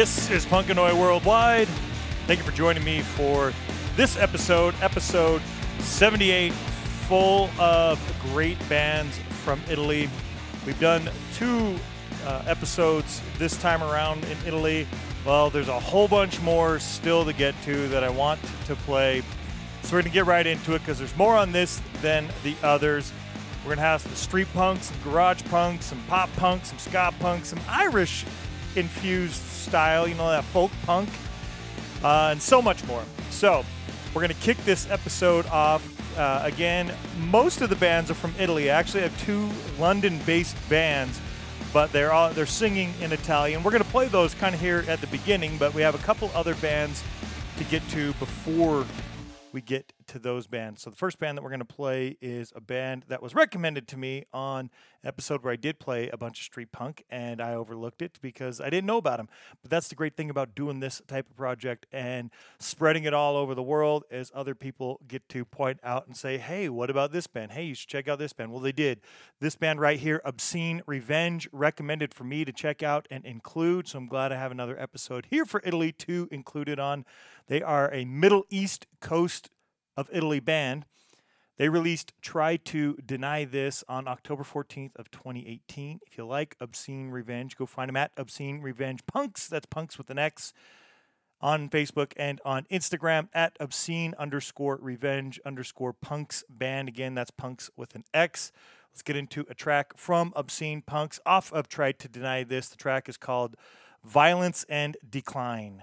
This is Punkanoid Worldwide. Thank you for joining me for this episode, episode 78, full of great bands from Italy. We've done two uh, episodes this time around in Italy. Well, there's a whole bunch more still to get to that I want to play. So we're going to get right into it because there's more on this than the others. We're going to have some street punks, some garage punks, some pop punks, some ska punks, some Irish infused style, you know, that folk punk, uh, and so much more. So, we're going to kick this episode off. Uh, again, most of the bands are from Italy. I actually have two London-based bands, but they're all they're singing in Italian. We're going to play those kind of here at the beginning, but we have a couple other bands to get to before we get to those bands. So the first band that we're going to play is a band that was recommended to me on an episode where I did play a bunch of street punk and I overlooked it because I didn't know about them. But that's the great thing about doing this type of project and spreading it all over the world as other people get to point out and say, "Hey, what about this band? Hey, you should check out this band." Well, they did. This band right here, Obscene Revenge, recommended for me to check out and include. So I'm glad I have another episode here for Italy to include it on. They are a Middle East Coast of Italy band. They released Try to Deny This on October 14th of 2018. If you like Obscene Revenge, go find them at Obscene Revenge Punks. That's punks with an X on Facebook and on Instagram at obscene underscore revenge underscore punks band. Again, that's punks with an X. Let's get into a track from Obscene Punks off of Try to Deny This. The track is called Violence and Decline.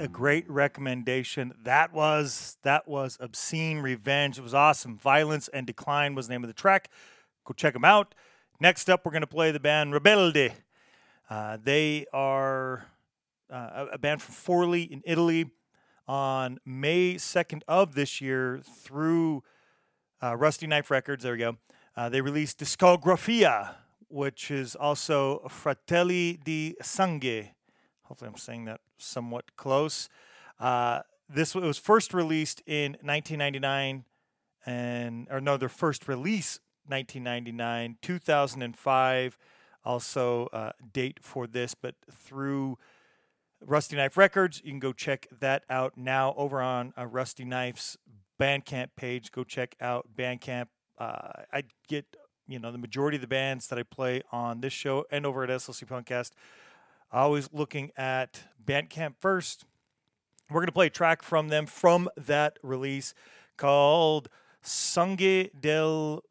a great recommendation that was. That was Obscene Revenge. It was awesome. Violence and Decline was the name of the track. Go check them out. Next up, we're going to play the band Rebelde. Uh, they are uh, a band from Forlì in Italy. On May 2nd of this year, through uh, Rusty Knife Records, there we go, uh, they released Discografia, which is also Fratelli di Sangue. Hopefully, I'm saying that somewhat close. Uh, this was first released in 1999, and or no, their first release 1999, 2005. Also, uh, date for this, but through Rusty Knife Records, you can go check that out now over on uh, Rusty Knife's Bandcamp page. Go check out Bandcamp. Uh, I get you know, the majority of the bands that I play on this show and over at SLC Punkcast, always looking at Bandcamp first. We're going to play a track from them from that release called Sangue del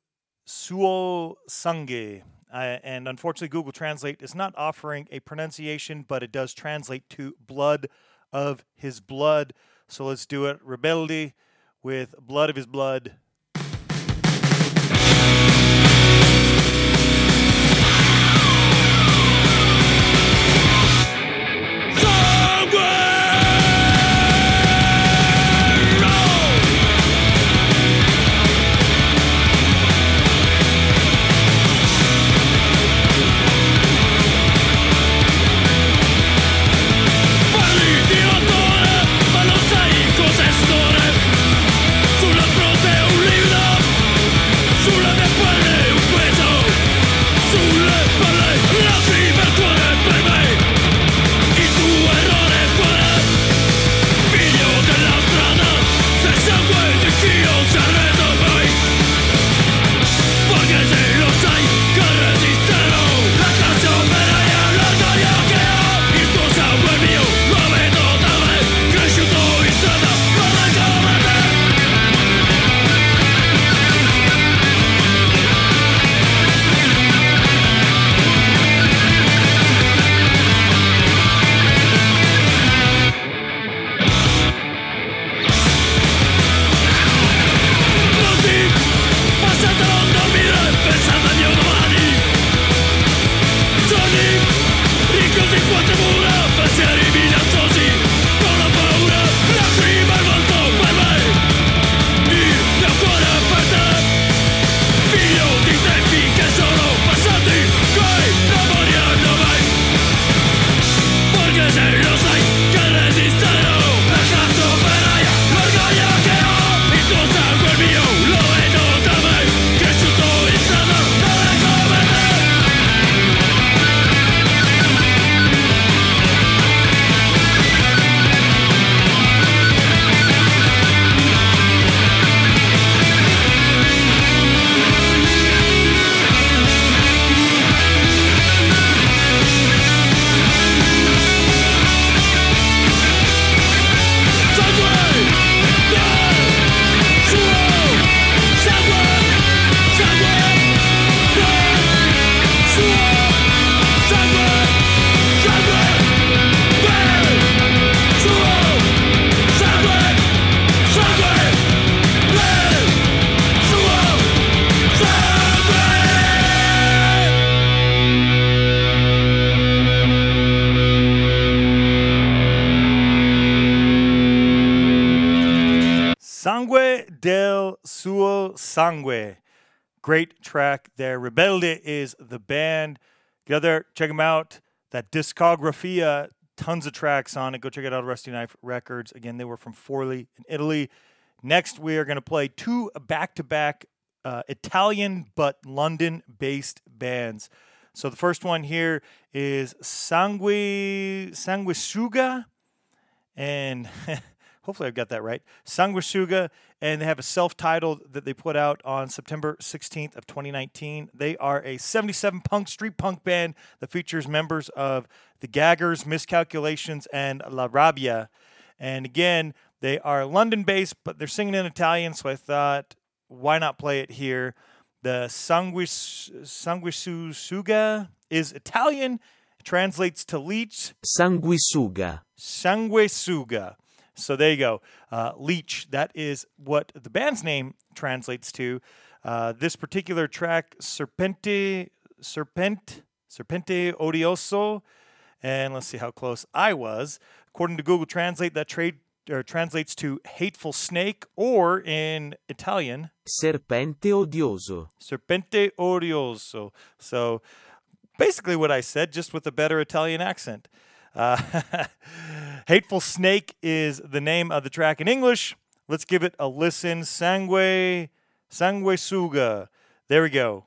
Suo Sangue. Uh, and unfortunately, Google Translate is not offering a pronunciation, but it does translate to blood of his blood. So let's do it. Rebelde with blood of his blood. Sangue. Great track there. Rebelde is the band. Get out there, check them out. That Discografia, uh, tons of tracks on it. Go check it out, Rusty Knife Records. Again, they were from Forli in Italy. Next, we are going to play two back to back Italian but London based bands. So the first one here is Sangue Sanguisuga and hopefully I've got that right. Sanguisuga, and they have a self-titled that they put out on September 16th of 2019. They are a 77 punk street punk band that features members of the Gaggers, Miscalculations, and La Rabbia. And again, they are London-based, but they're singing in Italian, so I thought, why not play it here? The Sanguis, Sanguisuga is Italian, translates to leech. Sanguisuga. Sanguisuga. So there you go. Uh, Leech, that is what the band's name translates to. Uh, this particular track, Serpente, Serpent, Serpente Odioso, and let's see how close I was. According to Google Translate, that trade or translates to hateful snake, or in Italian, Serpente odioso. Serpente odioso. So basically what I said, just with a better Italian accent. Uh, Hateful Snake is the name of the track in English. Let's give it a listen. Sangue, Sanguisuga. There we go.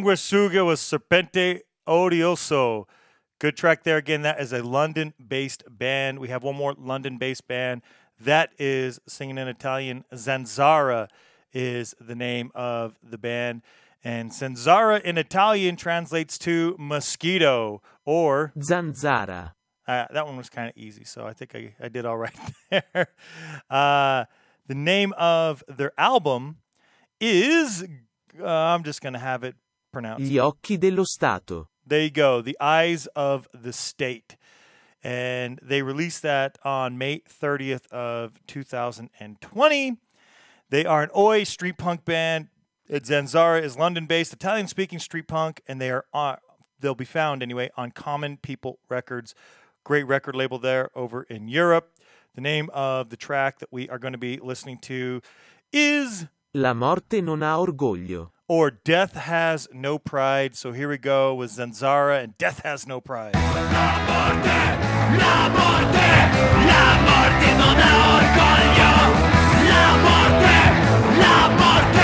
Sanguisuga was Serpente Odioso. Good track there. Again, that is a London based band. We have one more London based band that is singing in Italian. Zanzara is the name of the band. And Zanzara in Italian translates to mosquito or Zanzara. uh, that one was kind of easy, so I think I, I did all right there. Uh, the name of their album is, uh, I'm just going to have it pronounced. Gli occhi dello Stato. There you go, The Eyes of the State. And they released that on May 30th of 2020. They are an Oi street punk band. Zanzara is London-based Italian-speaking street punk, and they are on, they'll be found anyway on Common People Records. Great record label there over in Europe. The name of the track that we are going to be listening to is La morte non ha orgoglio. Or Death Has No Pride. So here we go with Zanzara and Death Has No Pride. That was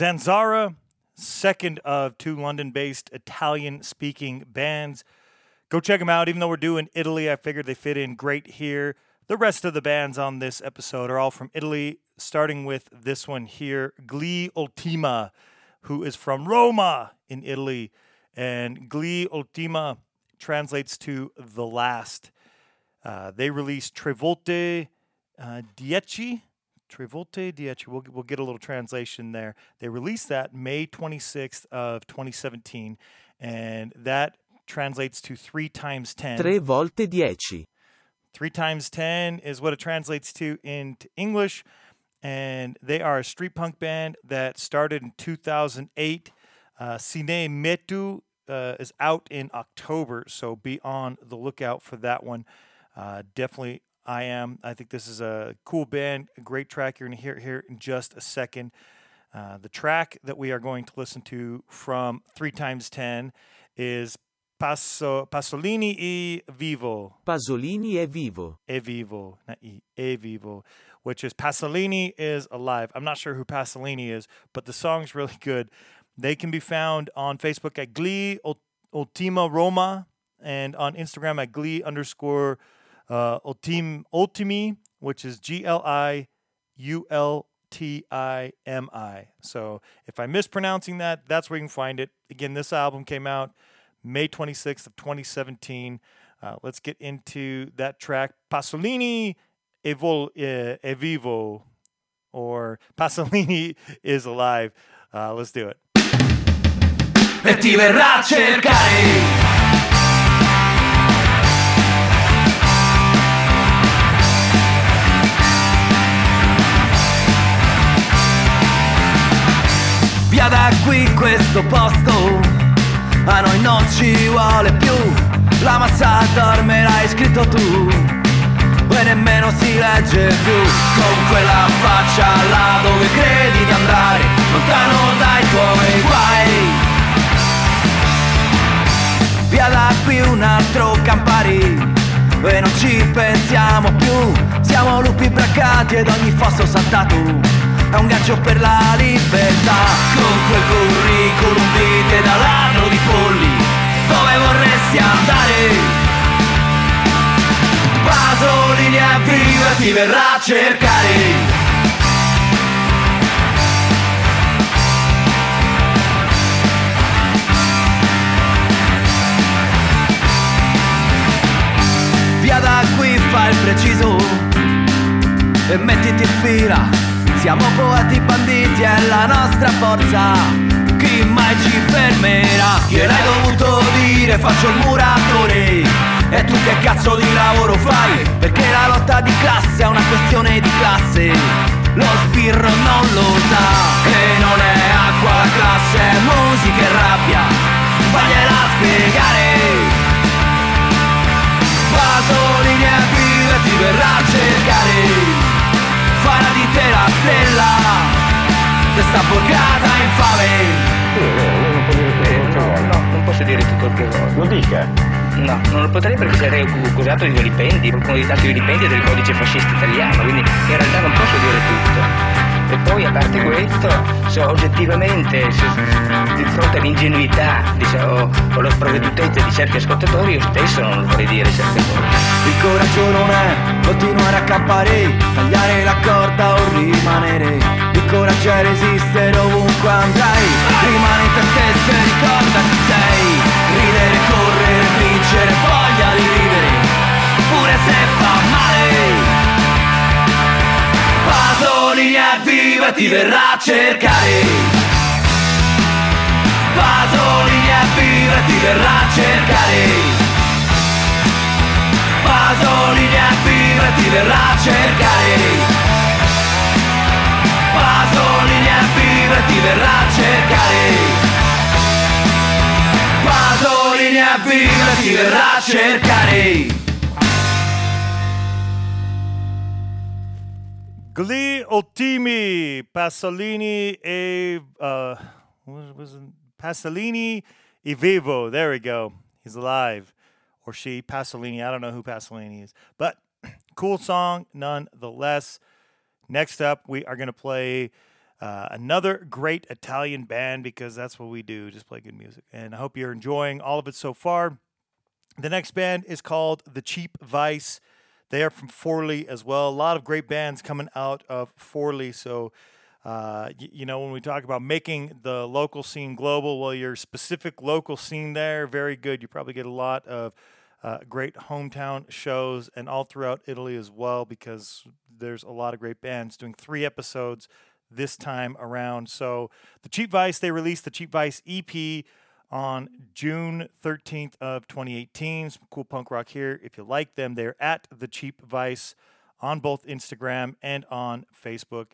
Zanzara, second of two London based Italian speaking bands. Go check them out. Even though we're doing Italy, I figured they fit in great here. The rest of the bands on this episode are all from Italy, starting with this one here, Gli Ultima, who is from Roma in Italy. And Gli Ultima translates to the last. Uh, they released Trevolte uh, Dieci. Trevolte Dieci. We'll, we'll get a little translation there. They released that May 26th of 2017, and that translates to three times 10. Tre volte dieci. Three times 10 is what it translates to into English. And they are a street punk band that started in 2008. Uh, Sine Metu uh, is out in October, so be on the lookout for that one. Uh, definitely I am. I think this is a cool band, a great track. You're going to hear it here in just a second. Uh, the track that we are going to listen to from 3 times 10 is Paso, Pasolini e Vivo. Pasolini è vivo. E Vivo, not E, E Vivo, which is Pasolini is alive. I'm not sure who Pasolini is, but the song's really good. They can be found on Facebook at Gli Ultima Roma and on Instagram at Gli underscore uh, Ultim, Ultimi, which is G L I U L T I M I. So if I'm mispronouncing that, that's where you can find it. Again, this album came out May 26th of 2017. Uh, let's get into that track, Pasolini Evol, uh, e Vivo, or Pasolini is alive. Uh, let's do it. Via da qui questo posto a noi non ci vuole più. La massa dormerà hai scritto tu E nemmeno si legge più. Con quella faccia là dove credi di andare Lontano dai tuoi guai. Via da qui un altro Campari e non ci pensiamo più. Siamo lupi braccati ed ogni fosso saltato è un gancio per la libertà. Con quel curriculum vite da ladro di polli Dove vorresti andare? Pasolini a viva ti verrà a cercare. Via da qui fa il preciso e mettiti in fila siamo poeti banditi, è la nostra forza. Chi mai ci fermerà? Gliel'hai dovuto dire, faccio il muratore. E tu che cazzo di lavoro fai? Perché la lotta di classe è una questione di classe. Lo sbirro non lo sa Che non è acqua la classe, è musica e rabbia. Fagliela spiegare. Pasolini e vive ti verrà a cercare farà di te la stella Testa borgata infame No, non posso dire tutto il che voglio. Lo dica. No, non lo potrei perché sarei accusato di vilipendio, qualcuno di tanti vilipendio del codice fascista italiano, quindi in realtà non posso dire tutto. E poi a parte questo, so, oggettivamente, se, di fronte all'ingenuità diciamo, o alla sprovvedutezza di certi ascoltatori, io stesso non vorrei dire certe cose. Il coraggio non è continuare a campare, tagliare la corda o rimanere. Il coraggio è resistere ovunque andrai, rimani te stesso e ricorda chi sei. Ridere, correre, vincere, voglia di vivere, pure se fa male. È viva ti verrà a cercare. Pasolini viva ti verrà a cercare. Pasolini viva ti verrà a cercare. Pasolini viva ti verrà a cercare. Pasolini viva ti verrà a cercare Gli Ultimi Pasolini e uh, what was it? Pasolini e Vivo. There we go. He's alive, or she. Pasolini. I don't know who Pasolini is, but cool song nonetheless. Next up, we are going to play uh, another great Italian band because that's what we do, just play good music. And I hope you're enjoying all of it so far. The next band is called The Cheap Vice. They are from Forlì as well. A lot of great bands coming out of Forlì. So, uh, you, you know, when we talk about making the local scene global, well, your specific local scene there, very good. You probably get a lot of uh, great hometown shows and all throughout Italy as well because there's a lot of great bands doing three episodes this time around. So, the Cheap Vice, they released the Cheap Vice EP on June 13th of 2018. Some cool punk rock here. If you like them, they're at the Cheap Vice on both Instagram and on Facebook.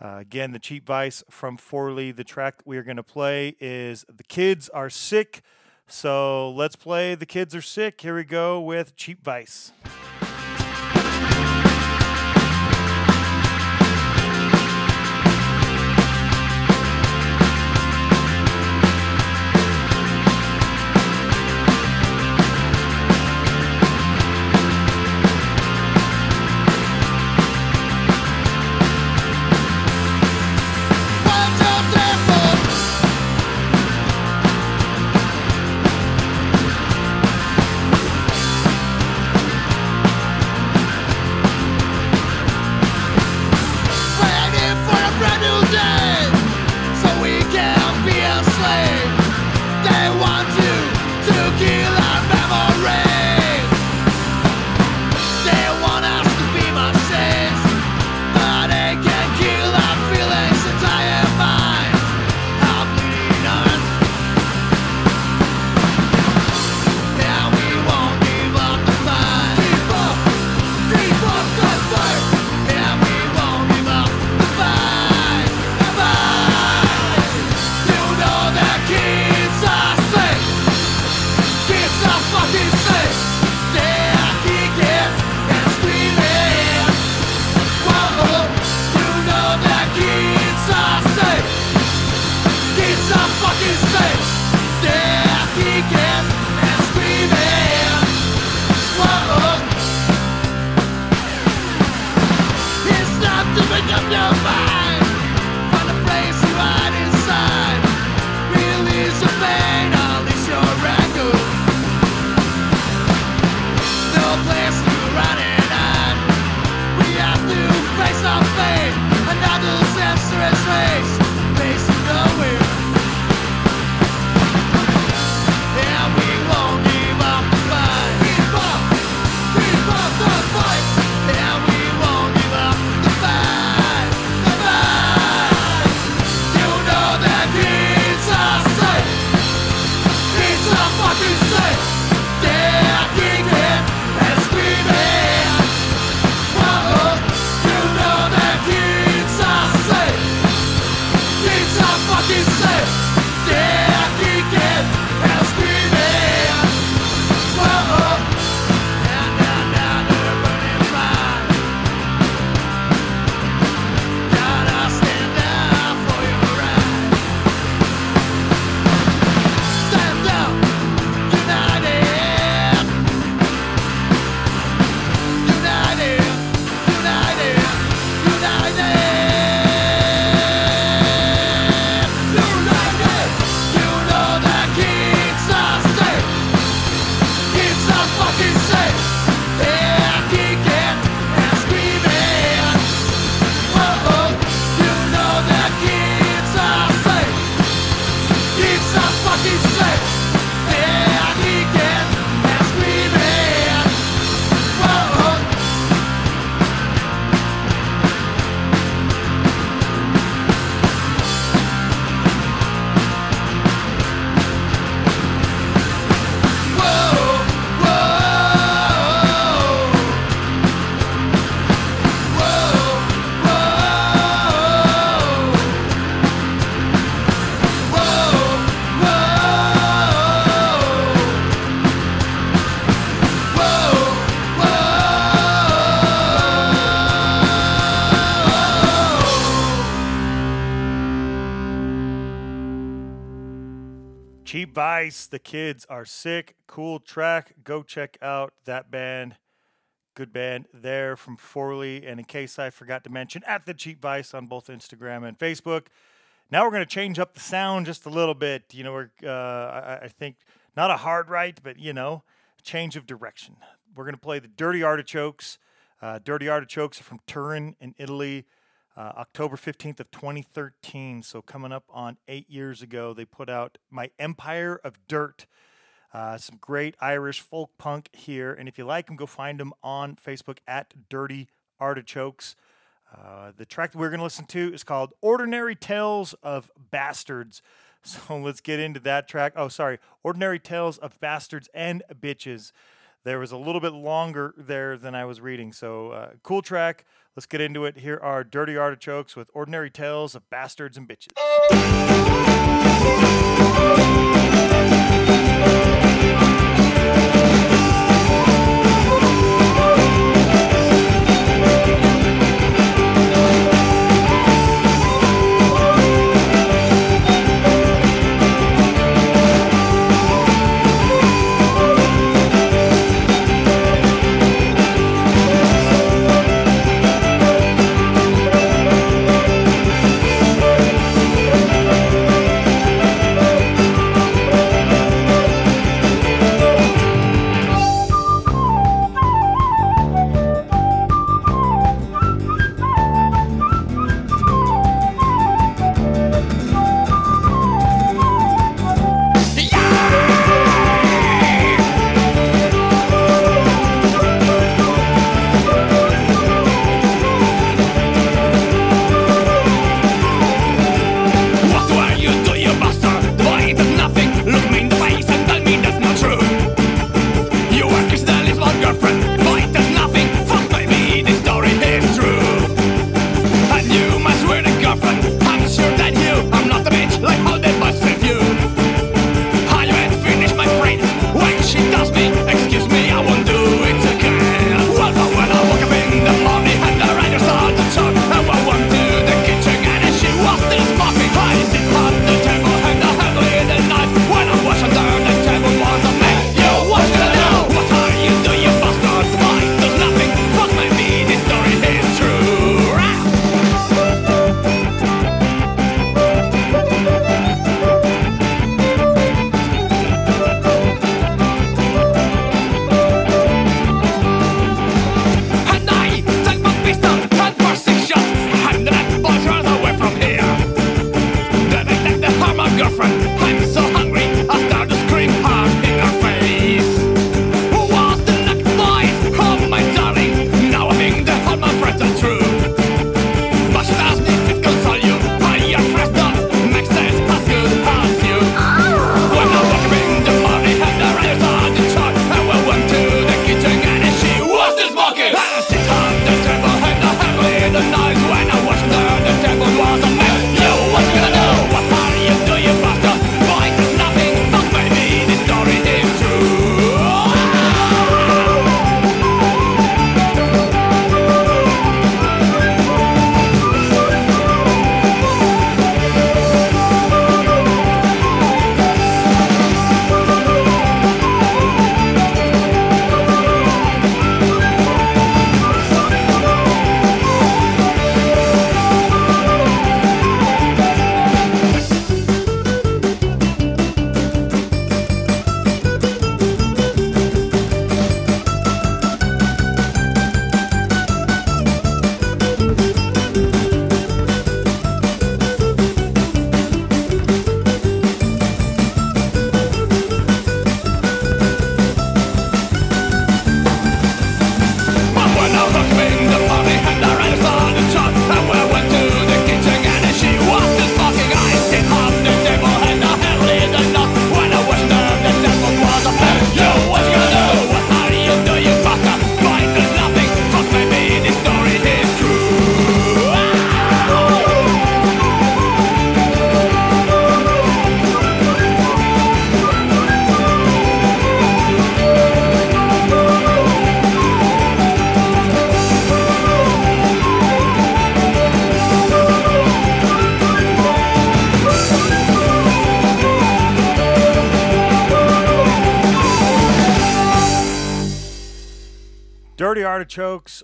Uh, again, the Cheap Vice from Forlì. The track we are going to play is "The Kids Are Sick." So let's play "The Kids Are Sick." Here we go with Cheap Vice. Vice, the kids are sick. Cool track. Go check out that band. Good band there from Forlì. And in case I forgot to mention, at the Cheap Vice on both Instagram and Facebook. Now we're going to change up the sound just a little bit. You know, we're, uh, I, I think, not a hard right, but, you know, change of direction. We're going to play the Dirty Artichokes. Uh, Dirty Artichokes are from Turin in Italy. Uh, October 15th of 2013. So coming up on eight years ago, they put out My Empire of Dirt. Uh, some great Irish folk punk here. And if you like them, go find them on Facebook at Dirty Artichokes. Uh, the track that we're going to listen to is called Ordinary Tales of Bastards. So let's get into that track. Oh, sorry. Ordinary Tales of Bastards and Bitches. There was a little bit longer there than I was reading. So, uh, cool track. Let's get into it. Here are Dirty Artichokes with Ordinary Tales of Bastards and Bitches.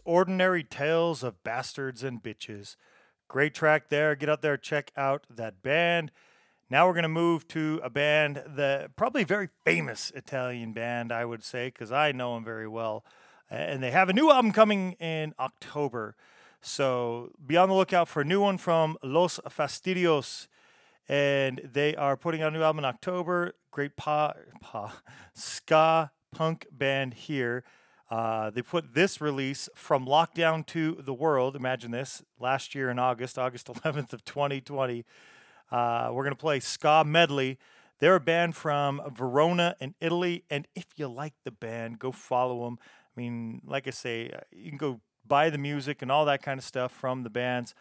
Ordinary Tales of Bastards and Bitches. Great track there. Get out there, check out that band. Now we're going to move to a band that probably very famous Italian band, I would say, because I know them very well. And they have a new album coming in October. So be on the lookout for a new one from Los Fastidios. And they are putting out a new album in October. Great pa, pa ska punk band here. Uh, they put this release from lockdown to the world. Imagine this last year in August, August 11th of 2020. Uh, we're gonna play ska medley. They're a band from Verona in Italy, and if you like the band, go follow them. I mean, like I say, uh, you can go buy the music and all that kind of stuff from the bands.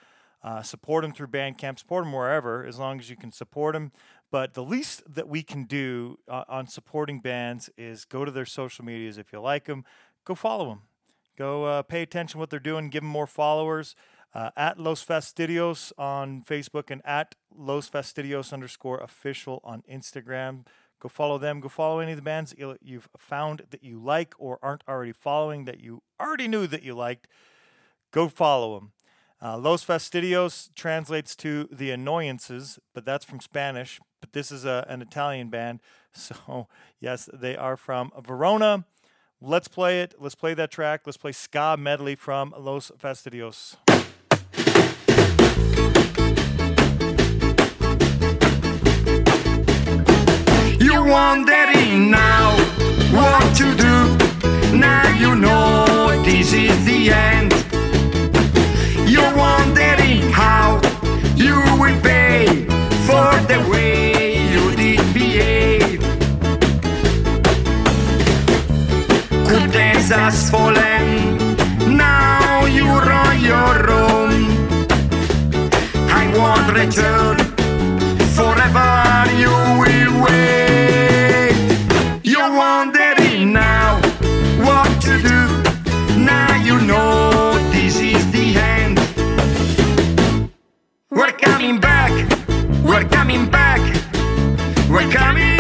Uh, support them through Bandcamp, support them wherever, as long as you can support them. But the least that we can do uh, on supporting bands is go to their social medias if you like them, go follow them. Go uh, pay attention to what they're doing, give them more followers. Uh, at Los Fastidios on Facebook and at Los Fastidios underscore official on Instagram. Go follow them. Go follow any of the bands that you've found that you like or aren't already following that you already knew that you liked. Go follow them. Uh, Los Fastidios translates to the annoyances, but that's from Spanish. But this is a, an Italian band. So, yes, they are from Verona. Let's play it. Let's play that track. Let's play Ska Medley from Los Fastidios. You're wondering now what to do. Now you know this is the end. You're wondering how you will pay for the way has fallen. Now you're on your own. I won't return. Forever you will wait. You're wondering now what to do. Now you know this is the end. We're coming back. We're coming back. We're coming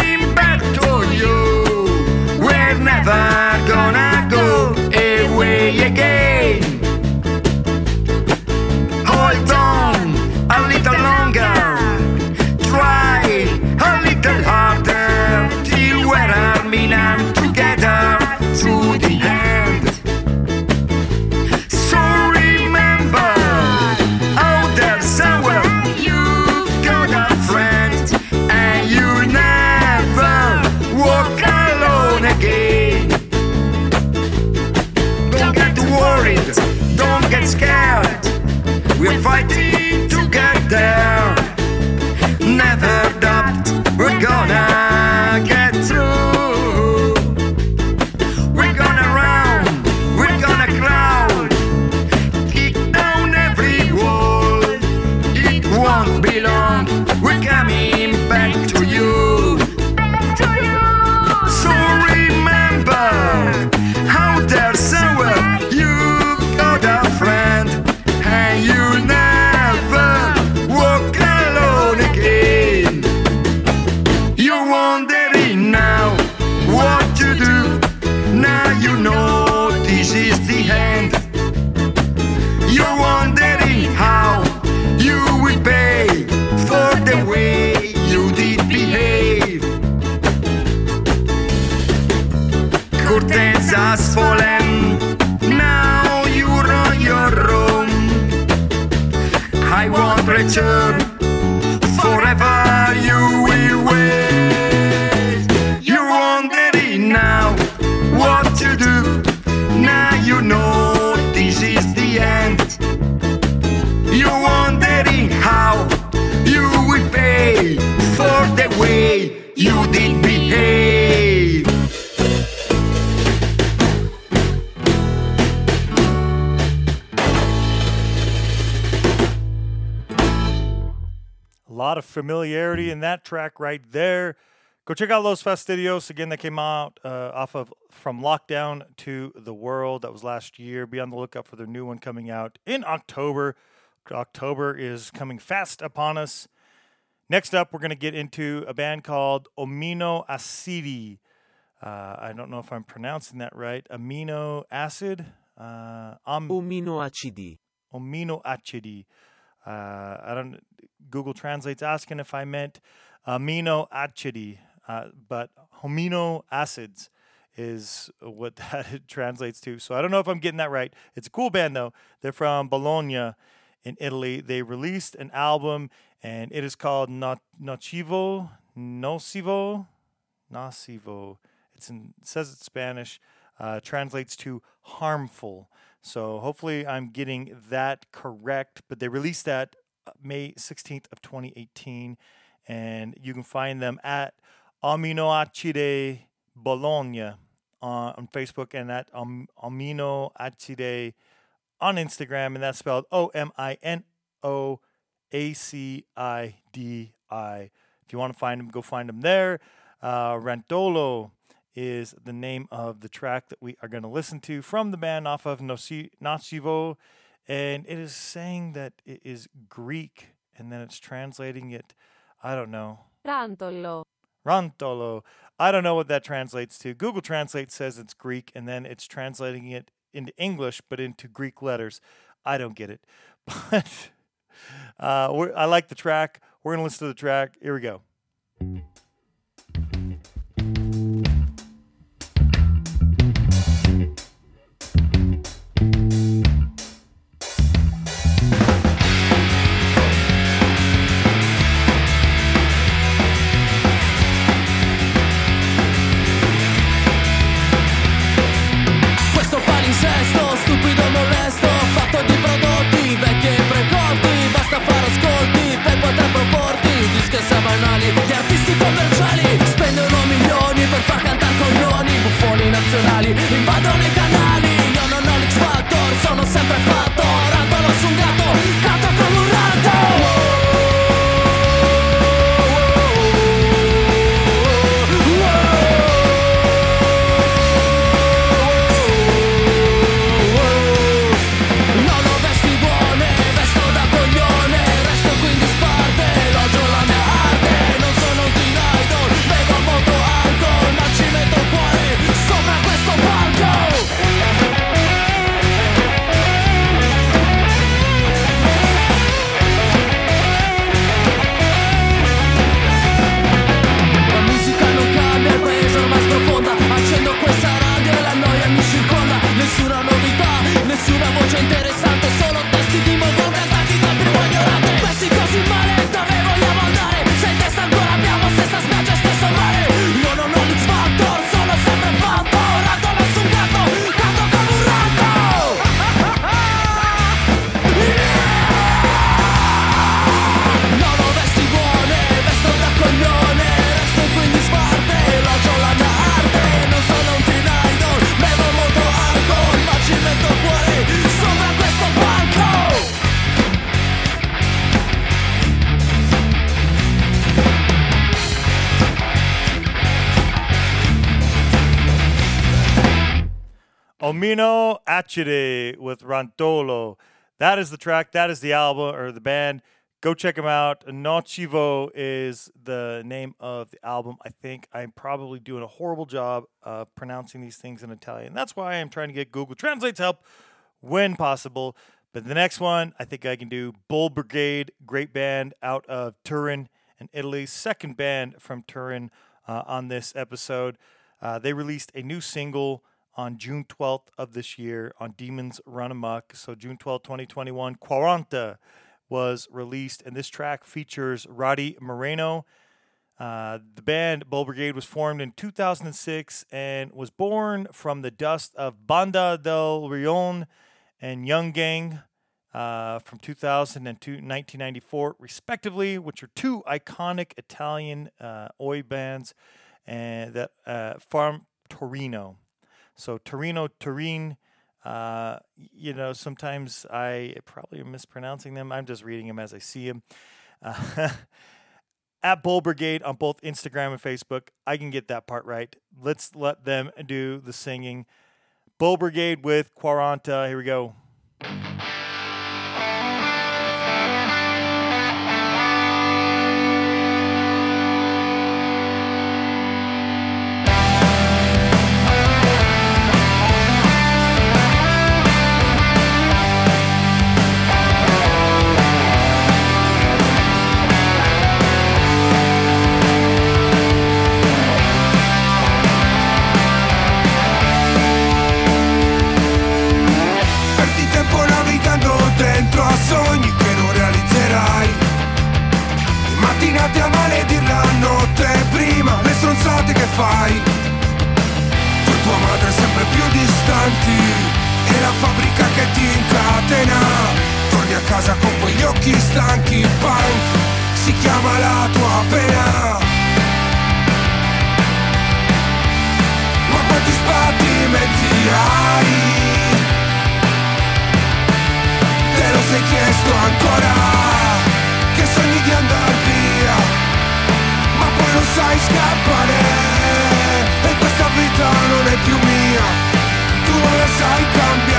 scared. We're fighting that track right there. Go check out Los Fastidios. Again, that came out uh, off of From Lockdown to the World. That was last year. Be on the lookout for their new one coming out in October. October is coming fast upon us. Next up, we're going to get into a band called Amino Acidi. Uh, I don't know if I'm pronouncing that right. Amino acid. Uh, am- Ominoacidi. aminoacidi. Uh, I don't. Google translates asking if I meant aminoacidi, uh, but amino acids is what that translates to. So I don't know if I'm getting that right. It's a cool band though. They're from Bologna in Italy. They released an album and it is called Nocivo, Nocivo, Nocivo. It's in, it says it's Spanish. Uh, translates to harmful. So hopefully I'm getting that correct. But they released that uh, May 16th of 2018, and you can find them at Aminoacide Bologna on, on Facebook and at um, Aminoacide on Instagram, and that's spelled O M I N O A C I D I. If you want to find them, go find them there. Uh, Rantolo is the name of the track that we are going to listen to from the band off of Noci- Nocivo. And it is saying that it is Greek, and then it's translating it, I don't know, Rantolo. Rantolo. I don't know what that translates to. Google Translate says it's Greek, and then it's translating it into English, but into Greek letters. I don't get it. But uh, we're, I like the track. We're going to listen to the track. Here we go. Omino Acide with Rantolo. That is the track. That is the album or the band. Go check them out. Nocivo is the name of the album. I think I'm probably doing a horrible job of pronouncing these things in Italian. That's why I'm trying to get Google Translate's help when possible. But the next one, I think I can do Bull Brigade, great band out of Turin in Italy. Second band from Turin uh, on this episode. Uh, they released a new single on June 12th of this year on Demons Run Amok. So June 12th, 2021, Quaranta was released, and this track features Roddy Moreno. Uh, the band Bull Brigade was formed in 2006 and was born from the dust of Banda del Rion and Young Gang uh, from 2000 and 1994, respectively, which are two iconic Italian uh, oi bands and that uh, from Torino. So Torino, Turin. Uh, you know, sometimes I probably am mispronouncing them. I'm just reading them as I see them. Uh, at Bull Brigade on both Instagram and Facebook. I can get that part right. Let's let them do the singing. Bull Brigade with Quaranta. Here we go. ostinati a maledir la notte prima Le stronzate che fai. Tu e tua madre sempre più distanti E la fabbrica che ti incatena. Torni a casa con quegli occhi stanchi Punk si chiama la tua pena. Ma quanti sbattimenti hai? Te lo sei chiesto ancora Che sogni di andare non sai scappare. E questa vita non è più mia. Tu non la sai cambiare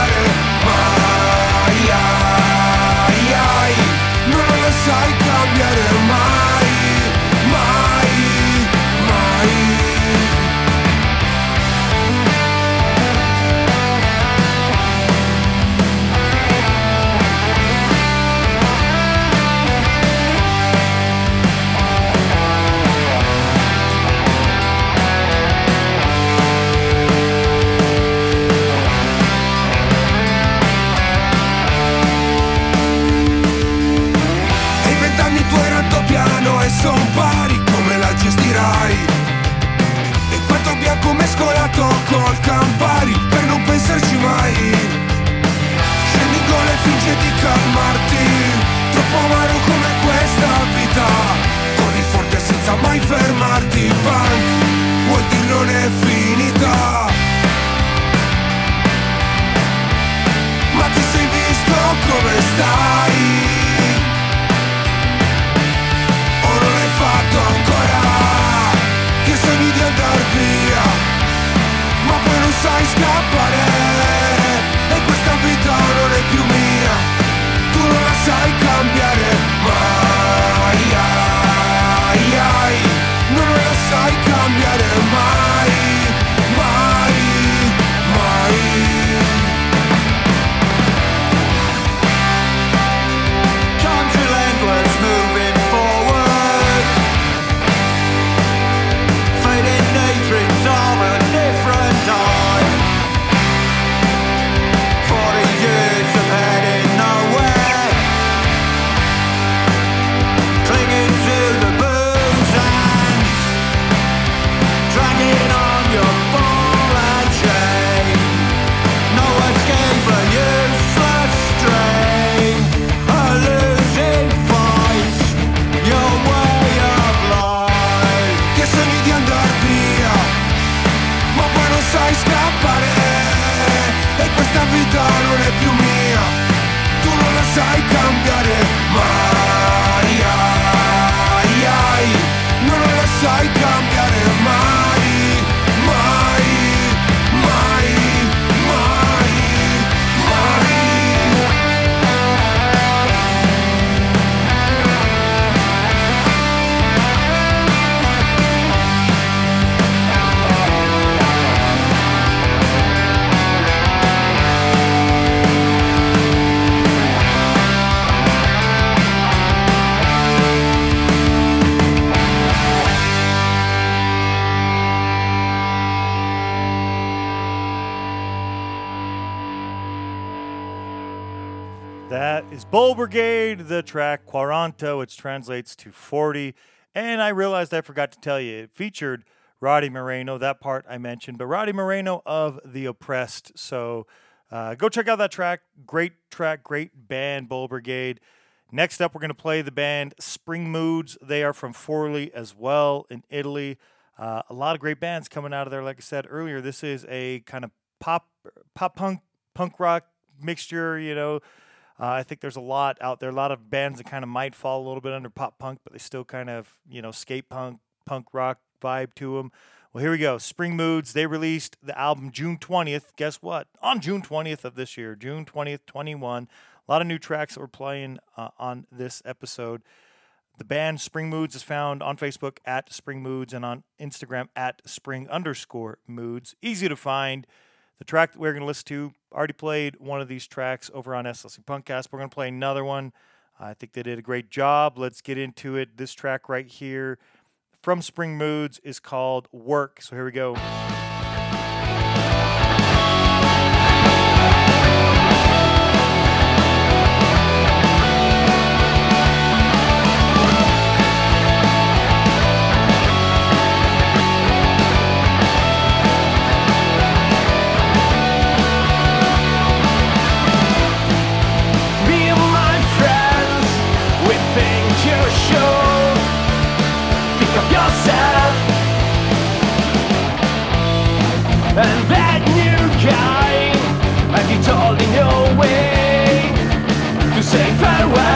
raddoppiano e son pari come la gestirai? E quanto bianco mescolato col Campari per non pensarci mai. Scendi in gola e fingi di calmarti Troppo amaro come questa vita. Corri forte senza mai fermarti Punk, vuol dire non è finita. Ma ti sei visto come stai? Fatto ancora Che sogni di andar via Ma poi non sai scappare cambiare Bull Brigade, the track Quaranta, which translates to 40. And I realized I forgot to tell you, it featured Roddy Moreno, that part I mentioned, but Roddy Moreno of The Oppressed. So uh, go check out that track. Great track, great band, Bull Brigade. Next up, we're going to play the band Spring Moods. They are from Forlì as well in Italy. Uh, a lot of great bands coming out of there. Like I said earlier, this is a kind of pop, pop punk, punk rock mixture. You know, uh, I think there's a lot out there. A lot of bands that kind of might fall a little bit under pop punk, but they still kind of you know skate punk, punk rock vibe to them. Well, here we go. Spring Moods. They released the album June 20th. Guess what? On June 20th of this year, June 20th, 21. A lot of new tracks that we're playing uh, on this episode. The band Spring Moods is found on Facebook at Spring Moods and on Instagram at Spring underscore Moods. Easy to find. The track that we're going to listen to already played one of these tracks over on SLC Punkcast. We're going to play another one. I think they did a great job. Let's get into it. This track right here from Spring Moods is called Work. So here we go. say farewell.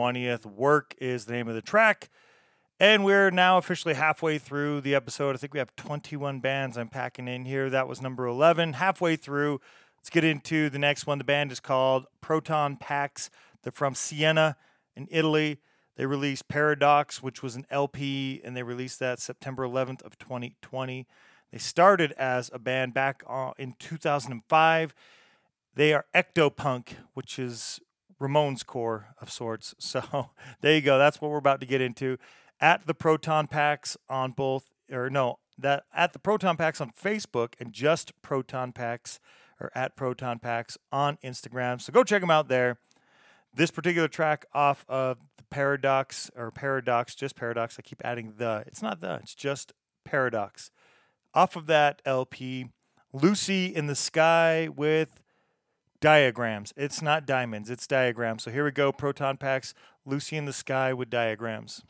20th. Work is the name of the track. And we're now officially halfway through the episode. I think we have 21 bands I'm packing in here. That was number 11. Halfway through. Let's get into the next one. The band is called Proton Packs. They're from Siena in Italy. They released Paradox, which was an LP, and they released that September 11th of 2020. They started as a band back uh, in 2005. They are ectopunk, which is Ramones core of sorts. So there you go. That's what we're about to get into. At the Proton Packs on both, or no, that at the Proton Packs on Facebook and just Proton Packs or at Proton Packs on Instagram. So go check them out there. This particular track off of the Paradox or Paradox, just Paradox. I keep adding the. It's not the. It's just Paradox. Off of that LP, Lucy in the Sky with diagrams. It's not diamonds, it's diagrams. So here we go Proton Packs, Lucy in the Sky with diagrams.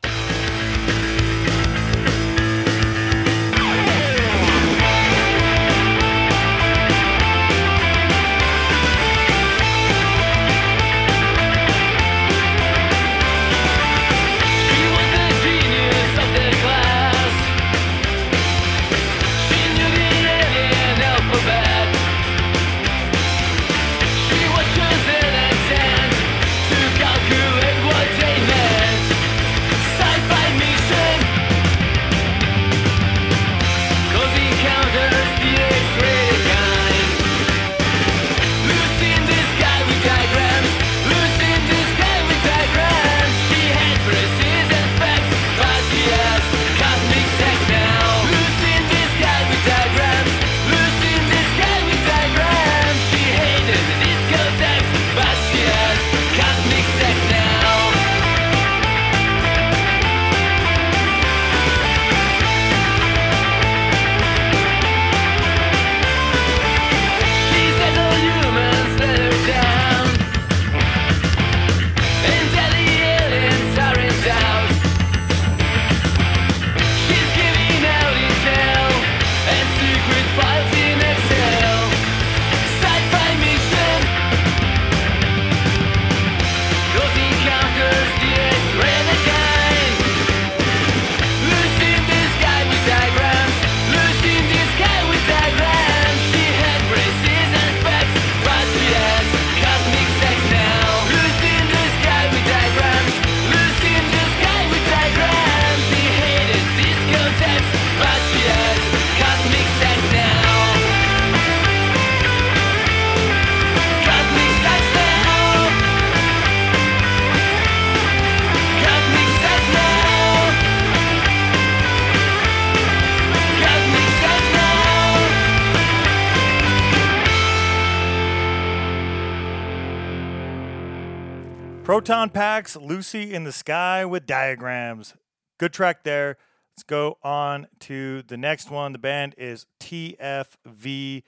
Proton Packs, Lucy in the Sky with Diagrams. Good track there. Let's go on to the next one. The band is TFV.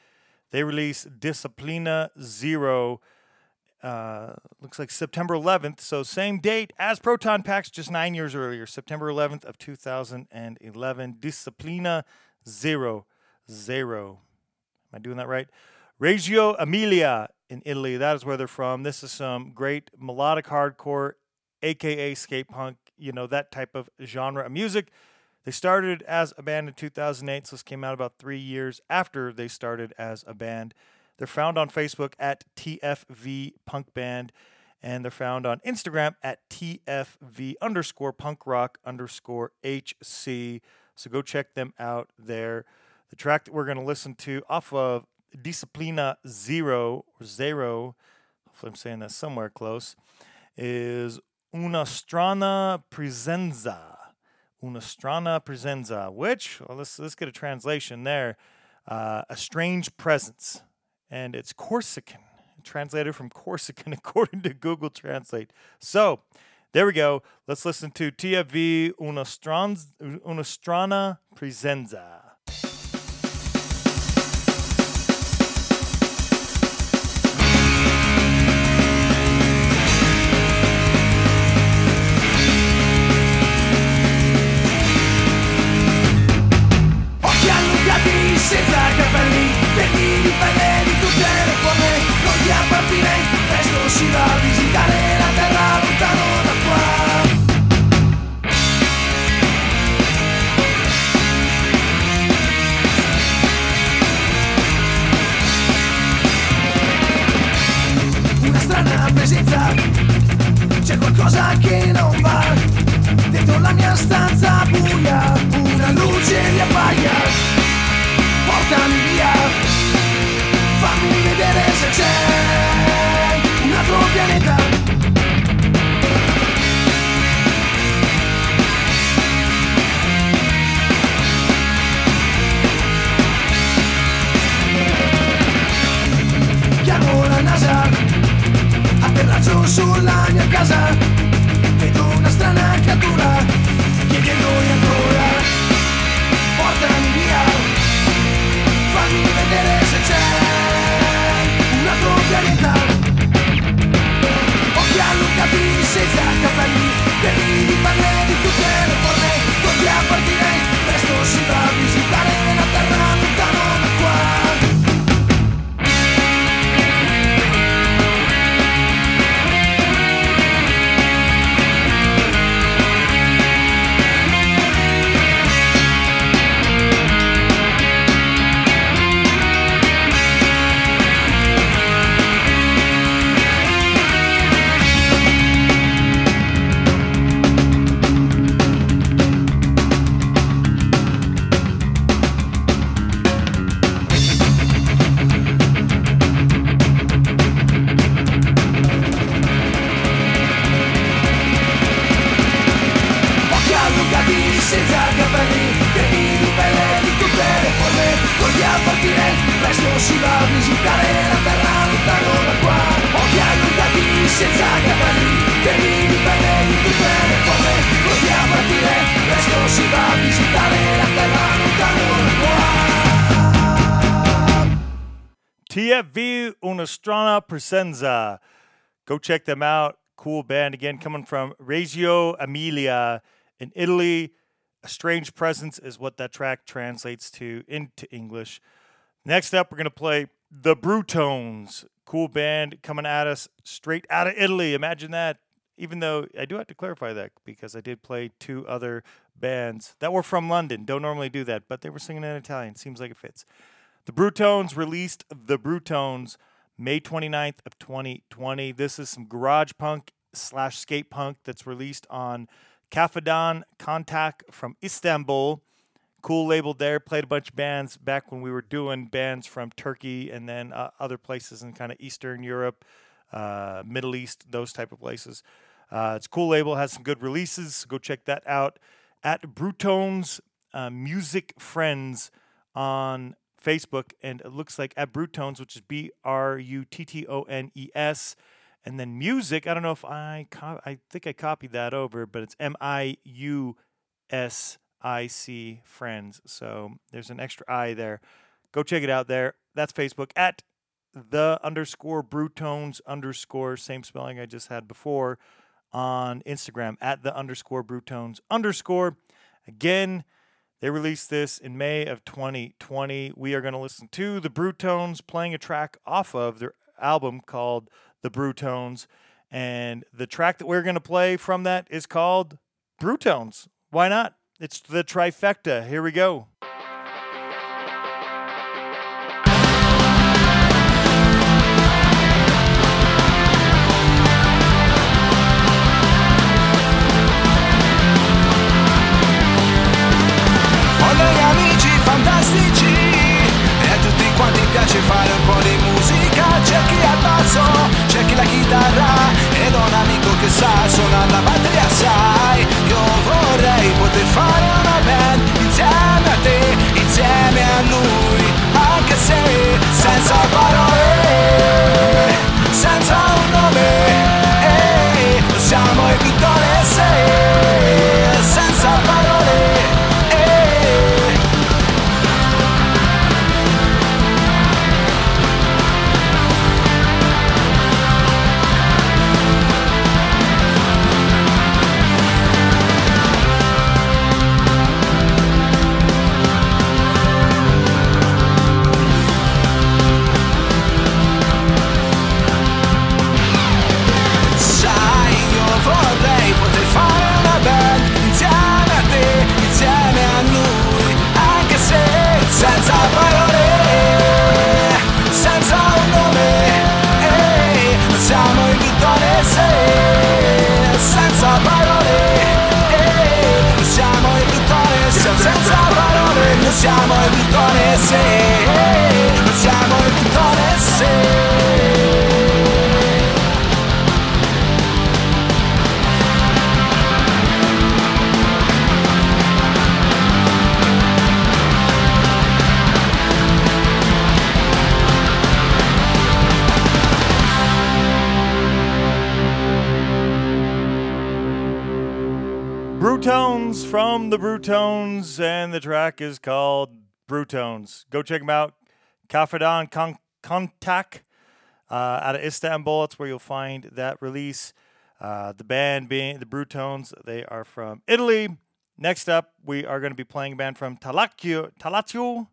They release Disciplina Zero. Uh, looks like September 11th. So same date as Proton Packs, just nine years earlier. September 11th of 2011. Disciplina Zero. Zero. Am I doing that right? Reggio Emilia in Italy. That is where they're from. This is some great melodic hardcore, aka skate punk, you know, that type of genre of music. They started as a band in 2008, so this came out about three years after they started as a band. They're found on Facebook at TFV Punk Band, and they're found on Instagram at TFV underscore punk rock underscore HC. So go check them out there. The track that we're going to listen to off of Disciplina Zero Zero, hopefully I'm saying that somewhere close, is Una Strana Presenza. Una Strana Presenza, which, well, let's, let's get a translation there. Uh, a strange presence. And it's Corsican, translated from Corsican according to Google Translate. So, there we go. Let's listen to TFV Una, Una Strana Presenza. Presenza. Go check them out. Cool band. Again, coming from Reggio Emilia in Italy. A Strange Presence is what that track translates to into English. Next up, we're going to play The Brutones. Cool band coming at us straight out of Italy. Imagine that. Even though I do have to clarify that because I did play two other bands that were from London. Don't normally do that, but they were singing in Italian. Seems like it fits. The Brutones released The Brutones May 29th of 2020. This is some garage punk slash skate punk that's released on Kafadan Contact from Istanbul. Cool label there. Played a bunch of bands back when we were doing bands from Turkey and then uh, other places in kind of Eastern Europe, uh, Middle East, those type of places. Uh, it's cool label. Has some good releases. Go check that out at Brutones uh, Music Friends on Facebook, and it looks like at Brutones, which is B R U T T O N E S, and then music. I don't know if I co- I think I copied that over, but it's M I U S I C Friends. So there's an extra I there. Go check it out there. That's Facebook at the underscore Brutones underscore same spelling I just had before on Instagram at the underscore Brutones underscore. Again, they released this in May of 2020. We are going to listen to the Brutones playing a track off of their album called The Brutones. And the track that we're going to play from that is called Brutones. Why not? It's the trifecta. Here we go. The Brutones, and the track is called Brutones. Go check them out. Kafadan Kon- Kontak uh, out of Istanbul. That's where you'll find that release. Uh, the band being the Brutones, they are from Italy. Next up, we are going to be playing a band from Talacchio,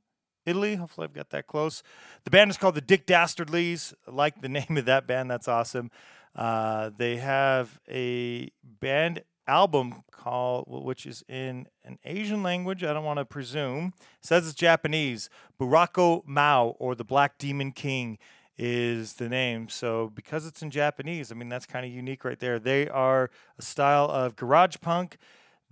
Italy. Hopefully, I've got that close. The band is called the Dick Dastardlies. I like the name of that band. That's awesome. Uh, they have a band album called, which is in an Asian language. I don't want to presume. It says it's Japanese. Burako Mao or the Black Demon King is the name. So because it's in Japanese, I mean that's kind of unique right there. They are a style of garage punk.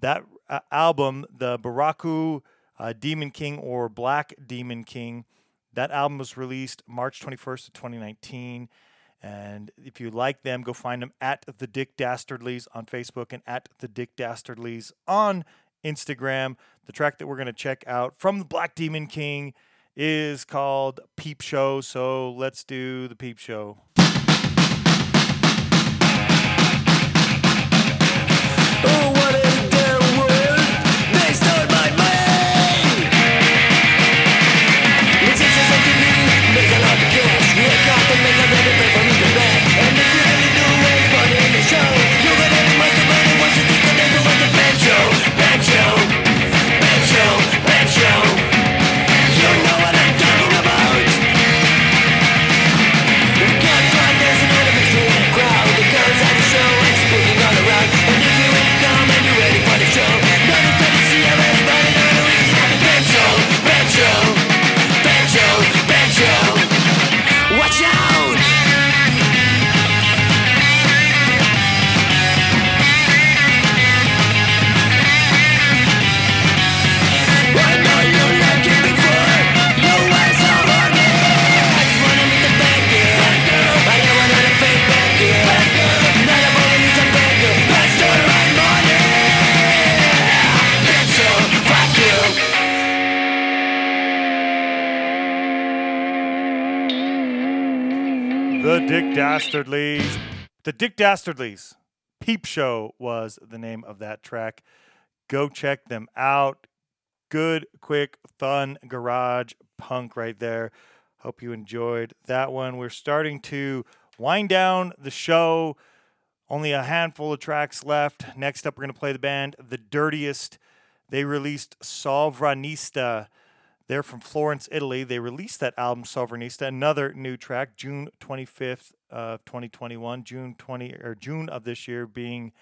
That uh, album, the Baraku uh, Demon King or Black Demon King, that album was released March 21st of 2019. And if you like them, go find them at the Dick Dastardlies on Facebook and at the Dick Dastardlies on Instagram. The track that we're going to check out from the Black Demon King is called Peep Show. So let's do the Peep Show. The Dick Dastardlies. The Dick Dastardlies. Peep Show was the name of that track. Go check them out. Good, quick, fun garage punk right there. Hope you enjoyed that one. We're starting to wind down the show. Only a handful of tracks left. Next up, we're going to play the band The Dirtiest. They released Sovranista. They're from Florence, Italy. They released that album, Sovranista, another new track, June 25th of 2021, June 20 or June of this year being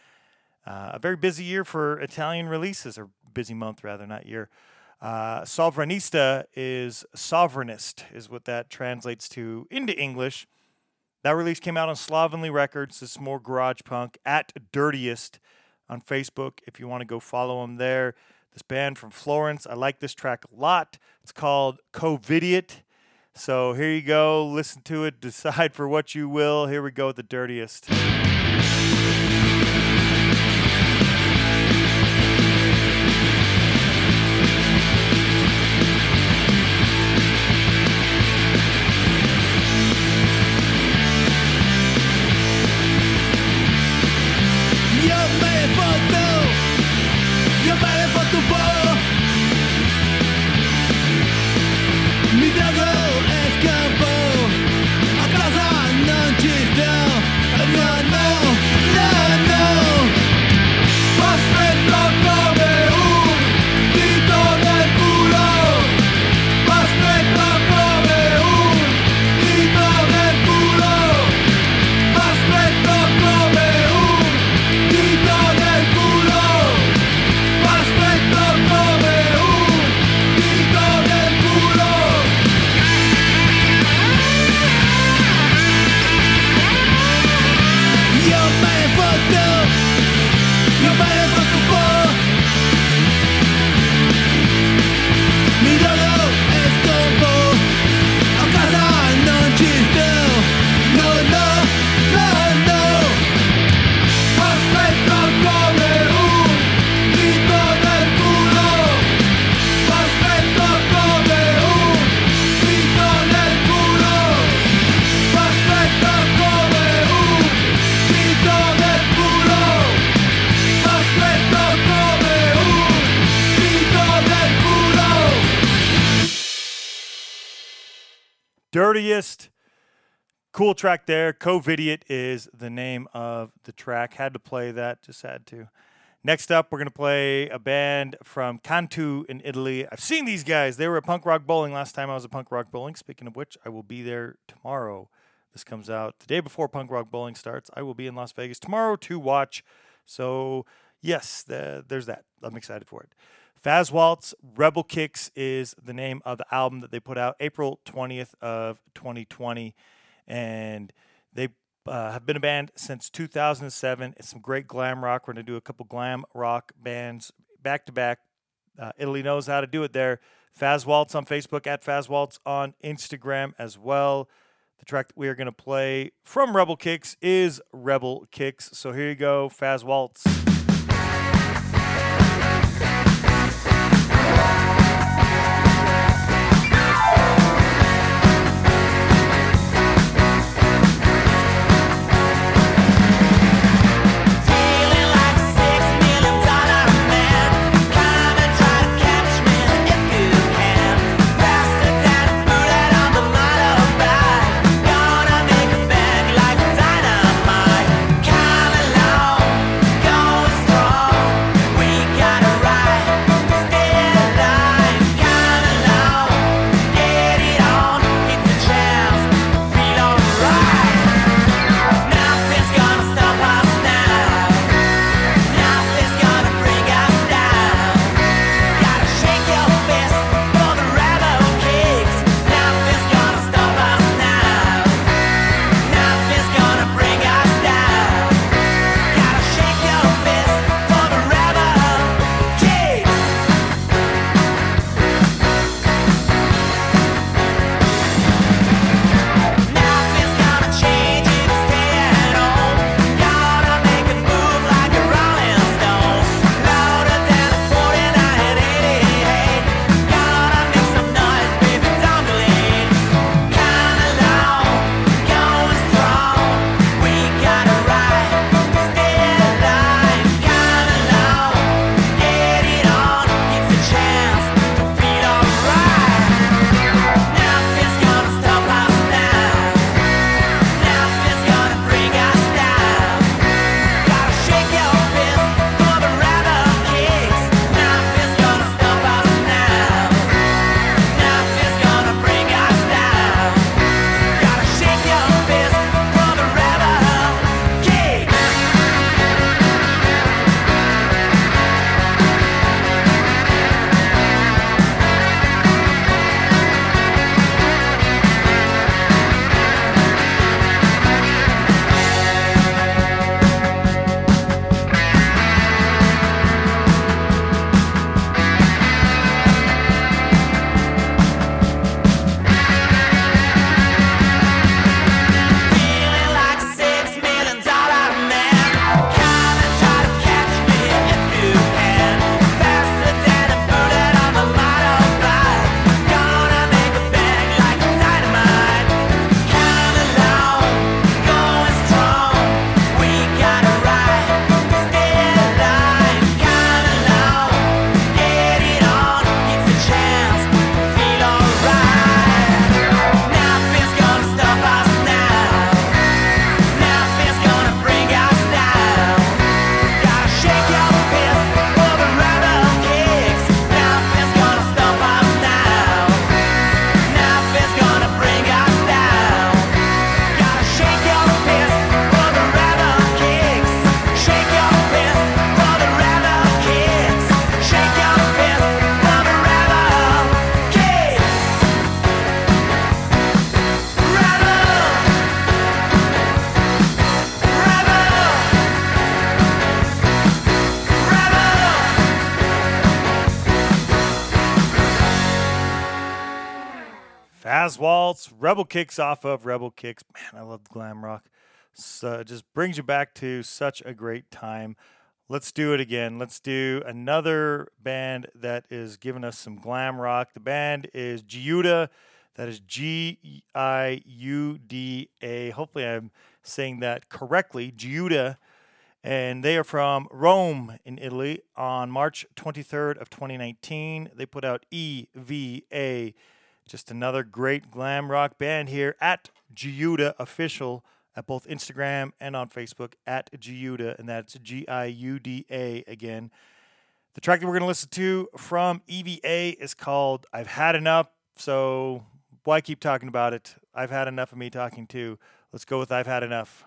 uh, a very busy year for Italian releases, or busy month rather, not year. Uh, Sovranista is sovereignist, is what that translates to into English. That release came out on Slovenly Records. This more garage punk at Dirtiest on Facebook. If you want to go follow them there, this band from Florence. I like this track a lot. It's called Covidiot. So here you go. Listen to it. Decide for what you will. Here we go with the dirtiest. Dirtiest. Cool track there. Covidiot is the name of the track. Had to play that, just had to. Next up, we're going to play a band from Cantu in Italy. I've seen these guys. They were at Punk Rock Bowling last time I was at Punk Rock Bowling. Speaking of which, I will be there tomorrow. This comes out the day before Punk Rock Bowling starts. I will be in Las Vegas tomorrow to watch. So, yes, the, there's that. I'm excited for it. Faz Waltz Rebel Kicks is the name of the album that they put out April 20th of 2020 and they uh, have been a band since 2007. It's some great glam rock. We're going to do a couple glam rock bands back to back. Uh, Italy knows how to do it there. Faz Waltz on Facebook, at Faz Waltz on Instagram as well. The track that we are going to play from Rebel Kicks is Rebel Kicks. So here you go, Faz Rebel Kicks off of Rebel Kicks. Man, I love glam rock. So it uh, just brings you back to such a great time. Let's do it again. Let's do another band that is giving us some glam rock. The band is Giuda. That is G I U D A. Hopefully, I'm saying that correctly. Giuda and they are from Rome in Italy on March 23rd of 2019. They put out EVA, just another great glam rock band here at Giuda official at both Instagram and on Facebook at Giuda, and that's G I U D A again. The track that we're going to listen to from EVA is called I've Had Enough. So why keep talking about it? I've had enough of me talking too. Let's go with I've Had Enough.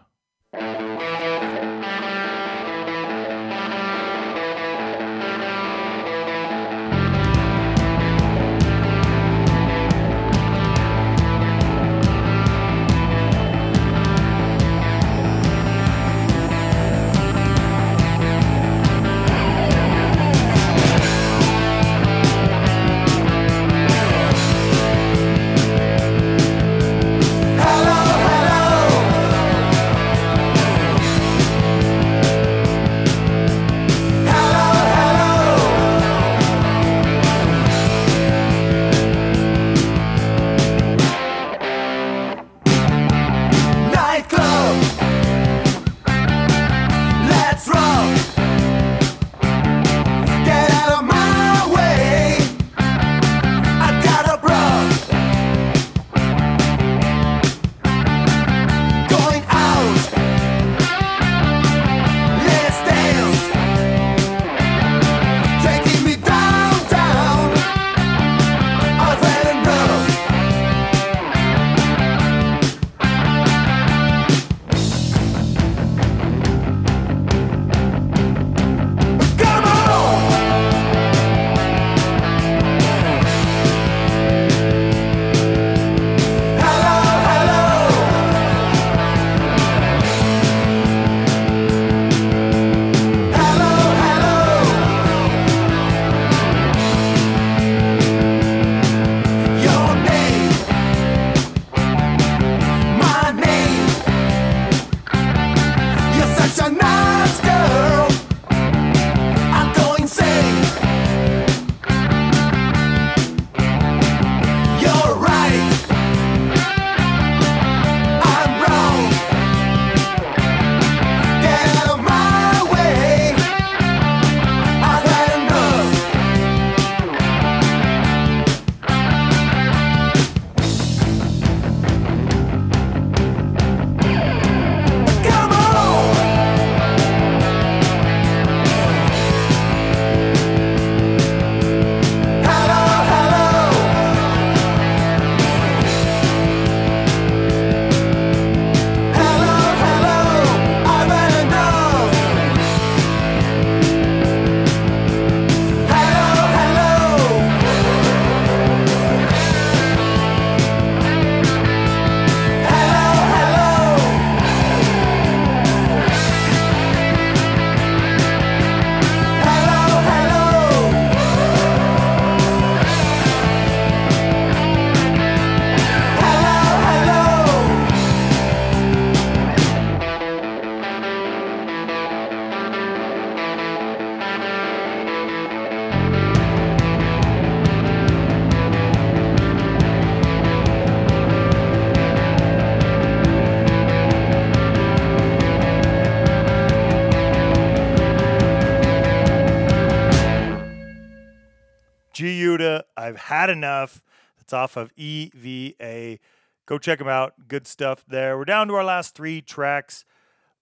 Had enough. That's off of EVA. Go check them out. Good stuff there. We're down to our last three tracks.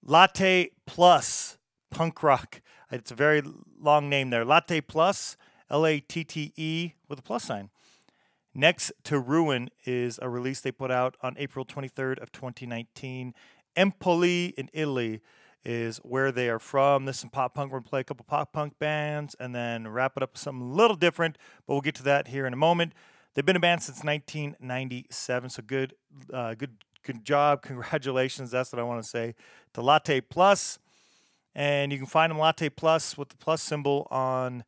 Latte Plus Punk Rock. It's a very long name there. Latte Plus, L A T T E with a plus sign. Next to Ruin is a release they put out on April 23rd of 2019. Empoli in Italy is where they are from. This is some pop punk. We're gonna play a couple pop punk bands and then wrap it up with something a little different, but we'll get to that here in a moment. They've been a band since 1997, so good, uh, good, good job. Congratulations. That's what I want to say to Latte Plus. And you can find them Latte Plus with the plus symbol on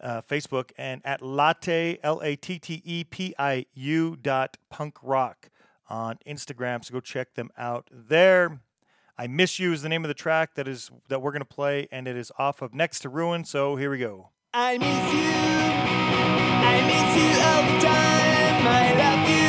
uh, Facebook, and at Latte L A T T E P I U dot punk rock on Instagram. So go check them out there. I Miss You is the name of the track that is that we're gonna play, and it is off of Next to Ruin. So here we go. I miss you. I miss you all the time. I love you.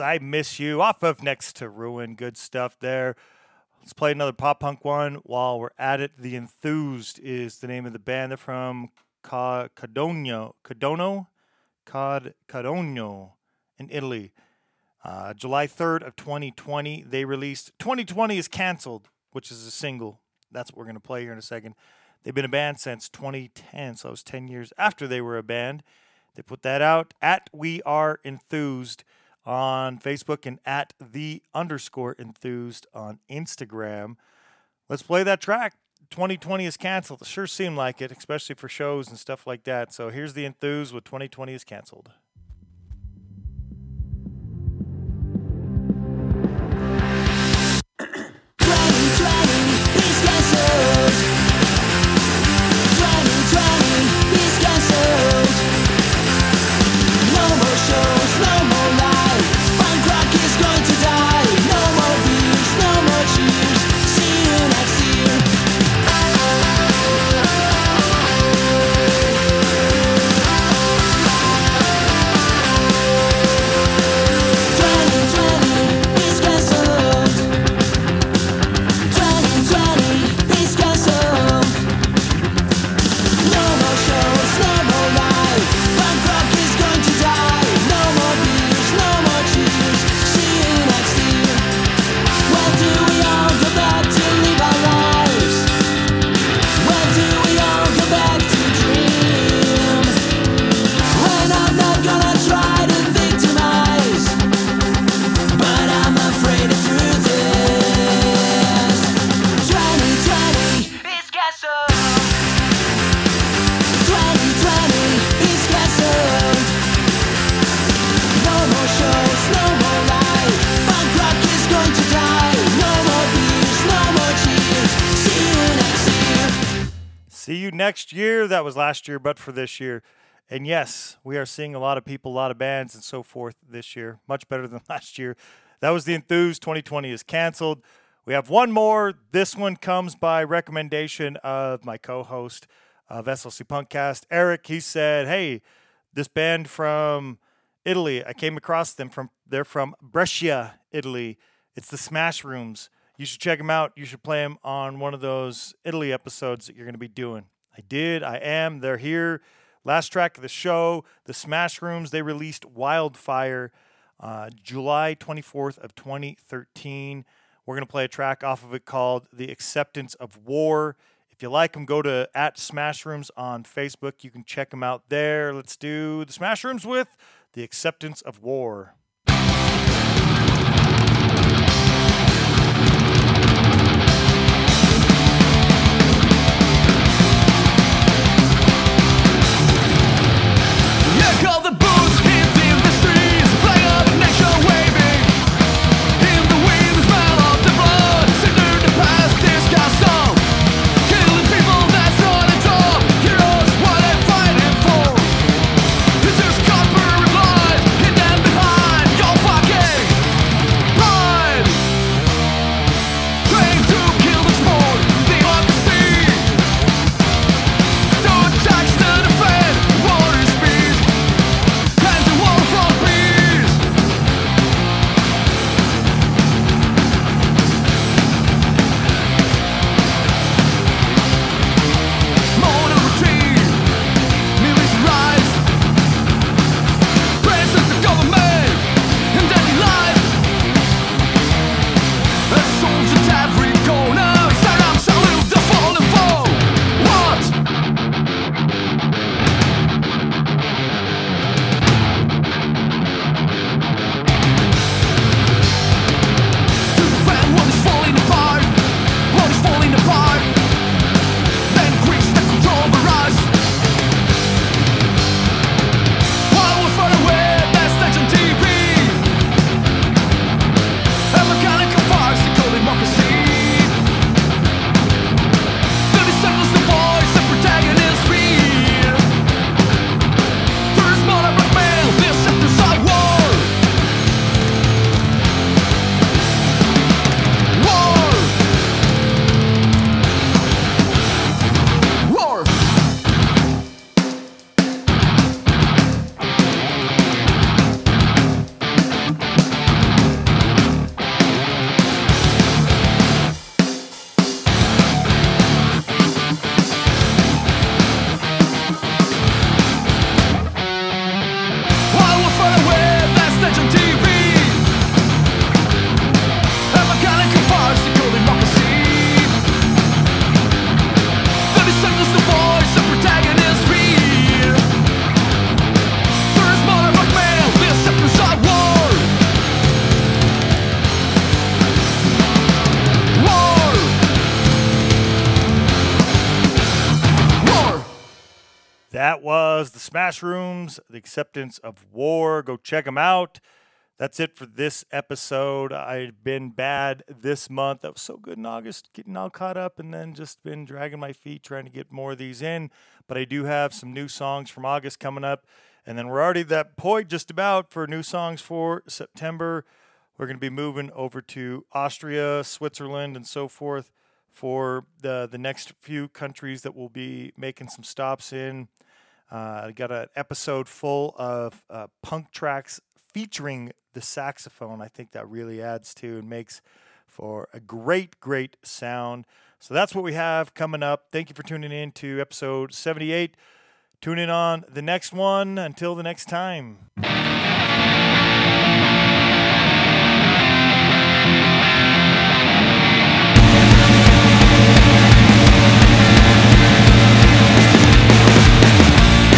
I Miss You, off of Next to Ruin. Good stuff there. Let's play another pop punk one while we're at it. The Enthused is the name of the band. They're from Ca- Cadono, in Italy. Uh, July 3rd of 2020, they released 2020 is Cancelled, which is a single. That's what we're going to play here in a second. They've been a band since 2010, so it was 10 years after they were a band. They put that out at We Are Enthused on Facebook and at the underscore enthused on Instagram. Let's play that track. 2020 is canceled. It sure seemed like it, especially for shows and stuff like that. So here's the enthused with 2020 is canceled. That was last year, but for this year. And yes, we are seeing a lot of people, a lot of bands, and so forth this year. Much better than last year. That was the Enthused. 2020 is canceled. We have one more. This one comes by recommendation of my co host of uh, SLC Punkcast, Eric. He said, Hey, this band from Italy, I came across them from, they're from Brescia, Italy. It's the Smash Rooms. You should check them out. You should play them on one of those Italy episodes that you're going to be doing. I did. I am. They're here Last track of the show, the Smash Rooms, they released Wildfire uh, July 24th of 2013. We're going to play a track off of it called The Acceptance of War. If you like them, go to at Smash Rooms on Facebook. You can check them out there. Let's do the Smash Rooms with The Acceptance of War. Call the was the acceptance of war. Go check them out. That's it for this episode. I've been bad this month. That was so good in August, getting all caught up, and then just been dragging my feet trying to get more of these in. But I do have some new songs from August coming up, and then we're already at that point just about for new songs for September. We're going to be moving over to Austria, Switzerland, and so forth for the the next few countries that we'll be making some stops in. Uh, I got an episode full of uh, punk tracks featuring the saxophone. I think that really adds to and makes for a great, great sound. So that's what we have coming up. Thank you for tuning in to episode 78. Tune in on the next one. Until the next time.